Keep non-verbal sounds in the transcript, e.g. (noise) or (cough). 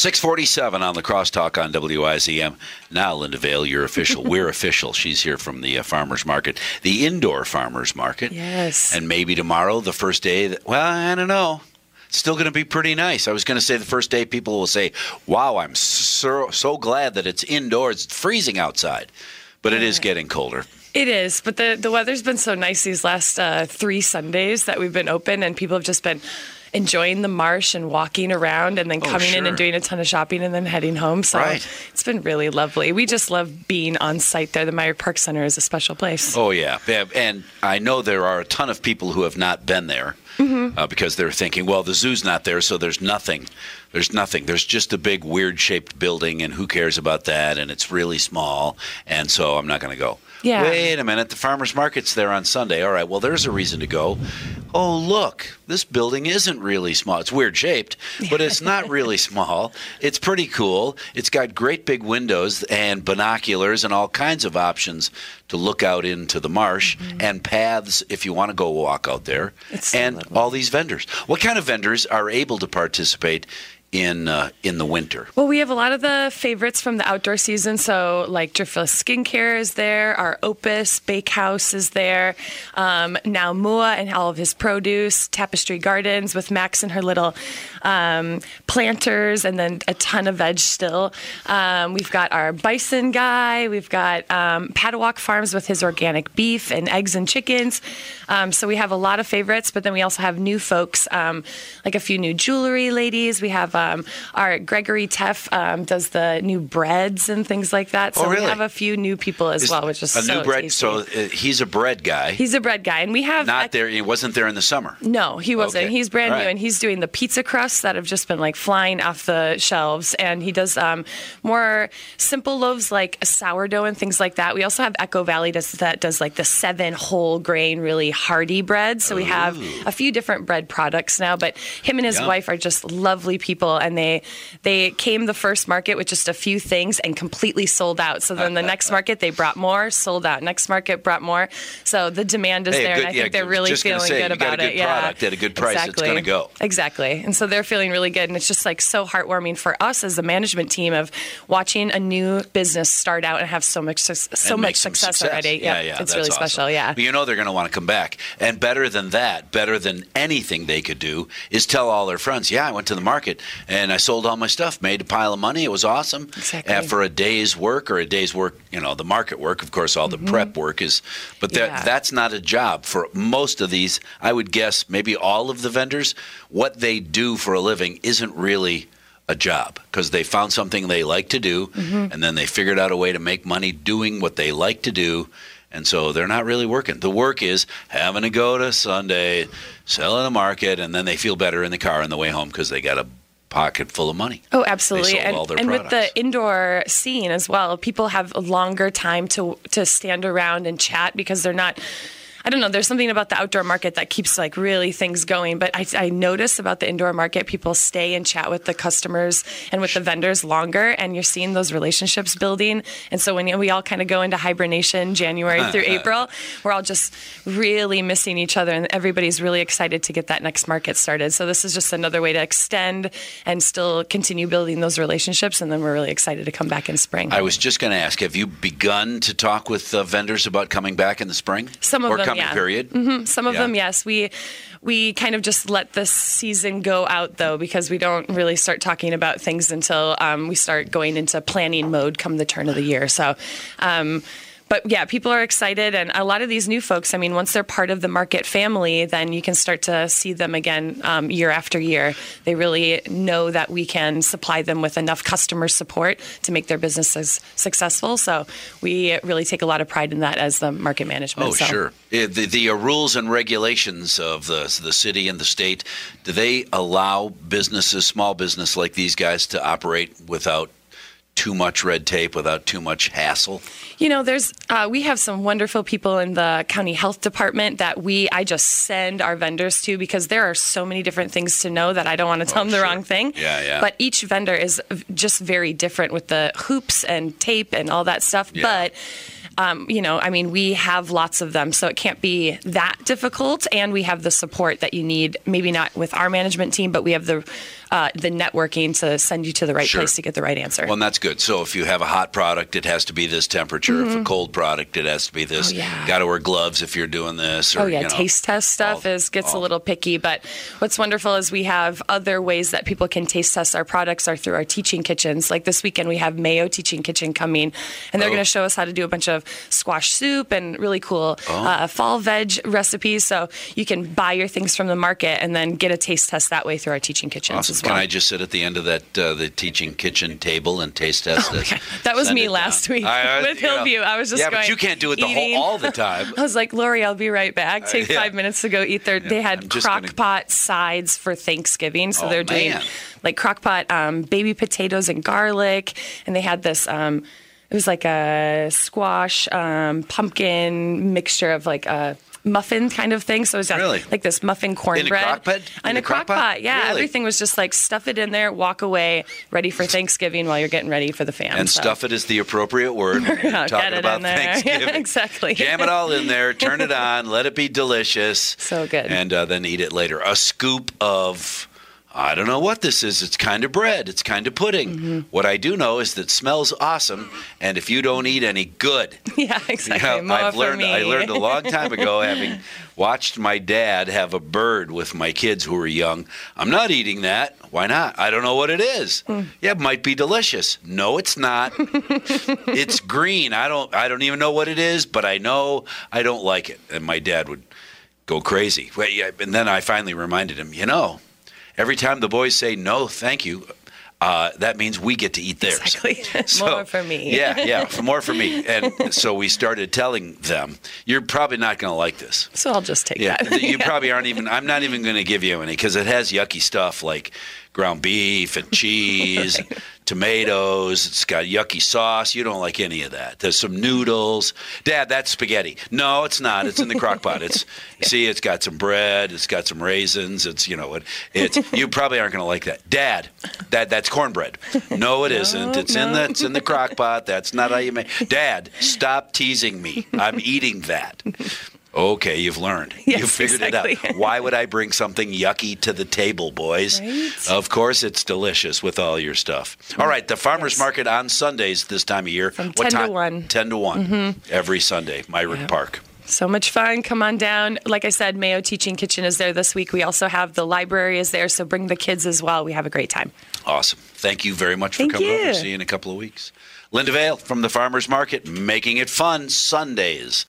647 on the crosstalk on WIZM. Now, Linda Vale, you're official. We're (laughs) official. She's here from the uh, farmer's market, the indoor farmer's market. Yes. And maybe tomorrow, the first day, that, well, I don't know. It's still going to be pretty nice. I was going to say the first day people will say, wow, I'm so, so glad that it's indoors. It's freezing outside. But it is getting colder. It is, but the, the weather's been so nice these last uh, three Sundays that we've been open, and people have just been enjoying the marsh and walking around and then Oh, coming in and doing a ton of shopping and then heading home. So Right. it's been really lovely. We just love being on site there. The Myrick Park Center is a special place. Oh yeah, and I know there are a ton of people who have not been there uh, because they're thinking, well, the zoo's not there, so there's nothing. There's nothing. There's just a big weird shaped building, and who cares about that? And it's really small, and so I'm not going to go. Yeah. Wait a minute, the farmers market's there on Sunday. All right, well, there's a reason to go. Oh, look, this building isn't really small. It's weird shaped, but it's not really (laughs) small. It's pretty cool. It's got great big windows and binoculars and all kinds of options to look out into the marsh and paths if you want to go walk out there. Mm-hmm. It's and all these vendors. What kind of vendors are able to participate in uh, in the winter? Well, we have a lot of the favorites from the outdoor season. So, like Driftless Skincare is there, our Opus Bakehouse is there, um, now Mua and all of his produce, Tapestry Gardens with Max and her little um, planters, and then a ton of veg still. Um, we've got our bison guy, we've got um, Padawak Farms with his organic beef and eggs and chickens. Um, so, we have a lot of favorites, but then we also have new folks, um, like a few new jewelry ladies. We have um, our Gregory Teff um, does the new breads and things like that. So Oh, really? we have a few new people as well, which is a so new bread. tasty. So uh, he's a bread guy. he's a bread guy, and we have not there. He wasn't there in the summer. no, he wasn't. Okay. He's brand All new, and he's doing the pizza crusts that have just been like flying off the shelves. And he does um, more simple loaves like sourdough and things like that. We also have Echo Valley does, that does like the seven whole grain, really hearty bread. So we have a few different bread products now. But him and his Yum. wife are just lovely people, and they they came the first market with just a few things and completely sold out. So then the next (laughs) market they brought more, sold out. Next market brought more. So the demand is Hey, there, good- and I yeah, think they're really feeling say, good you got a about good it. Yeah, at a good price, it's Exactly. gonna go. Exactly, and so they're feeling really good, and it's just like so heartwarming for us as a management team of watching a new business start out and have so much so and much some success, already. Yeah, yeah, it's that's really awesome. special. Yeah. But you know they're going to want to come back, and better than that, better than anything they could do is tell all their friends, "Yeah, I went to the market and I sold all my stuff, made a pile of money. It was awesome." Exactly. And for a day's work or a day's work, you know, the market work, of course, all the prep work is, but that Mm-hmm. Yeah. that's not a job for most of these. I would guess maybe all of the vendors. What they do for a living isn't really a job because they found something they like to do Mm-hmm. and then they figured out a way to make money doing what they like to do and so they're not really working the work is having to go to sunday sell in the market and then they feel better in the car on the way home because they got a pocket full of money Oh, absolutely. And, and with the indoor scene as well, people have a longer time to to stand around and chat because they're not. I don't know. There's something about the outdoor market that keeps like really things going. But I, I notice about the indoor market, people stay and chat with the customers and with the vendors longer, and you're seeing those relationships building. And so when we all kind of go into hibernation, January through (laughs) April, we're all just really missing each other, and everybody's really excited to get that next market started. So this is just another way to extend and still continue building those relationships, and then we're really excited to come back in spring. i was just going to ask have you begun to talk with uh, vendors about coming back in the spring Some of them, coming yeah. period Mhm. Some of Yeah. them, yes. We we kind of just let this season go out though because we don't really start talking about things until um, we start going into planning mode come the turn of the year. So. Um, but yeah, people are excited, and a lot of these new folks. I mean, once they're part of the market family, then you can start to see them again um, year after year. They really know that we can supply them with enough customer support to make their businesses successful. So we really take a lot of pride in that as the market management. Oh, So- sure. The, the uh, rules and regulations of the, the city and the state, do they allow businesses, small business like these guys, to operate without too much red tape, without too much hassle? You know, there's uh, we have some wonderful people in the county health department that we I just send our vendors to because there are so many different things to know that I don't want to tell them the sure. wrong thing. Yeah, yeah. But each vendor is just very different with the hoops and tape and all that stuff. Yeah. But um, you know, I mean, we have lots of them, so it can't be that difficult. And we have the support that you need. Maybe not with our management team, but we have the uh, the networking to send you to the right Sure. place to get the right answer. Well, and that's good. So if you have a hot product, it has to be this temperature. If a cold product, it has to be this. Mm-hmm. Oh, yeah. Got to wear gloves if you're doing this. Or, Oh yeah, you know, taste test stuff all- is gets a little picky, but what's wonderful is we have other ways that people can taste test our products are through our teaching kitchens. Like this weekend we have Mayo Teaching Kitchen coming, and they're Oh. going to show us how to do a bunch of squash soup and really cool Oh. uh, fall veg recipes. So you can buy your things from the market and then get a taste test that way through our teaching kitchens Awesome. well. Can I just sit at the end of that uh, the teaching kitchen table and taste test this? Oh. That was me last down. week I- with you know, Hillview. I was just yeah, going, but you can't do it the whole all the time. (laughs) I was like, Lori, I'll be right back. Take Uh, yeah. five minutes to go eat their. they had crock gonna- pot sides for Thanksgiving, so Oh, they're doing man. like crock pot um, baby potatoes and garlic, and they had this. Um, it was like a squash um, pumpkin mixture of like a muffin kind of thing. So it was Really? like this muffin cornbread crock pot? In In a a crock crock pot? pot. Yeah, Really? everything was just like stuff it in there, walk away, ready for Thanksgiving while you're getting ready for the fam. And so. stuff it is the appropriate word. (laughs) (laughs) Yeah, talking about. Thanksgiving. Yeah, exactly. Jam it all in there, turn it on, let it be delicious. (laughs) So good. And uh, then eat it later. A scoop of. I don't know what this is. It's kind of bread. It's kind of pudding. Mm-hmm. What I do know is that it smells awesome, and if you don't eat any, good. (laughs) Yeah, exactly. Yeah, More I've learned. I learned a long time ago, (laughs) having watched my dad have a bird with my kids who were young. I'm not eating that. Why not? I don't know what it is. Hmm. Yeah, it might be delicious. No, it's not. (laughs) it's green. I don't. I don't even know what it is, but I know I don't like it. And my dad would go crazy. And then I finally reminded him. You know, every time the boys say no, thank you. Uh, that means we get to eat theirs. Exactly. (laughs) (laughs) More for me. Yeah, yeah, for more for me. And so we started telling them, "You're probably not going to like this." So I'll just take Yeah, that. you (laughs) probably aren't even. I'm not even going to give you any because it has yucky stuff like ground beef and cheese, tomatoes. It's got yucky sauce. You don't like any of that. There's some noodles. Dad, that's spaghetti. No, it's not. It's in the crock pot. It's (laughs) see, it's got some bread. It's got some raisins. It's you know it. It's you probably aren't going to like that. Dad, that that's cornbread. No, it not It's in the it's in the crock pot. That's not how you make. Dad, stop teasing me. I'm eating that. Okay, you've learned. (laughs) Yes, you figured it out. Why would I bring something yucky to the table, boys? Right? Of course, it's delicious with all your stuff. All right, the farmers Yes. market on Sundays this time of year. From What 10 to time? 1. Ten to one mm-hmm. every Sunday. Myrick Park. So much fun. Come on down. Like I said, Mayo Teaching Kitchen is there this week. We also have the library is there, so bring the kids as well. We have a great time. Awesome. Thank you very much for Thank coming over. you. See you in a couple of weeks. Linda Vale from the Farmers Market, making it fun Sundays.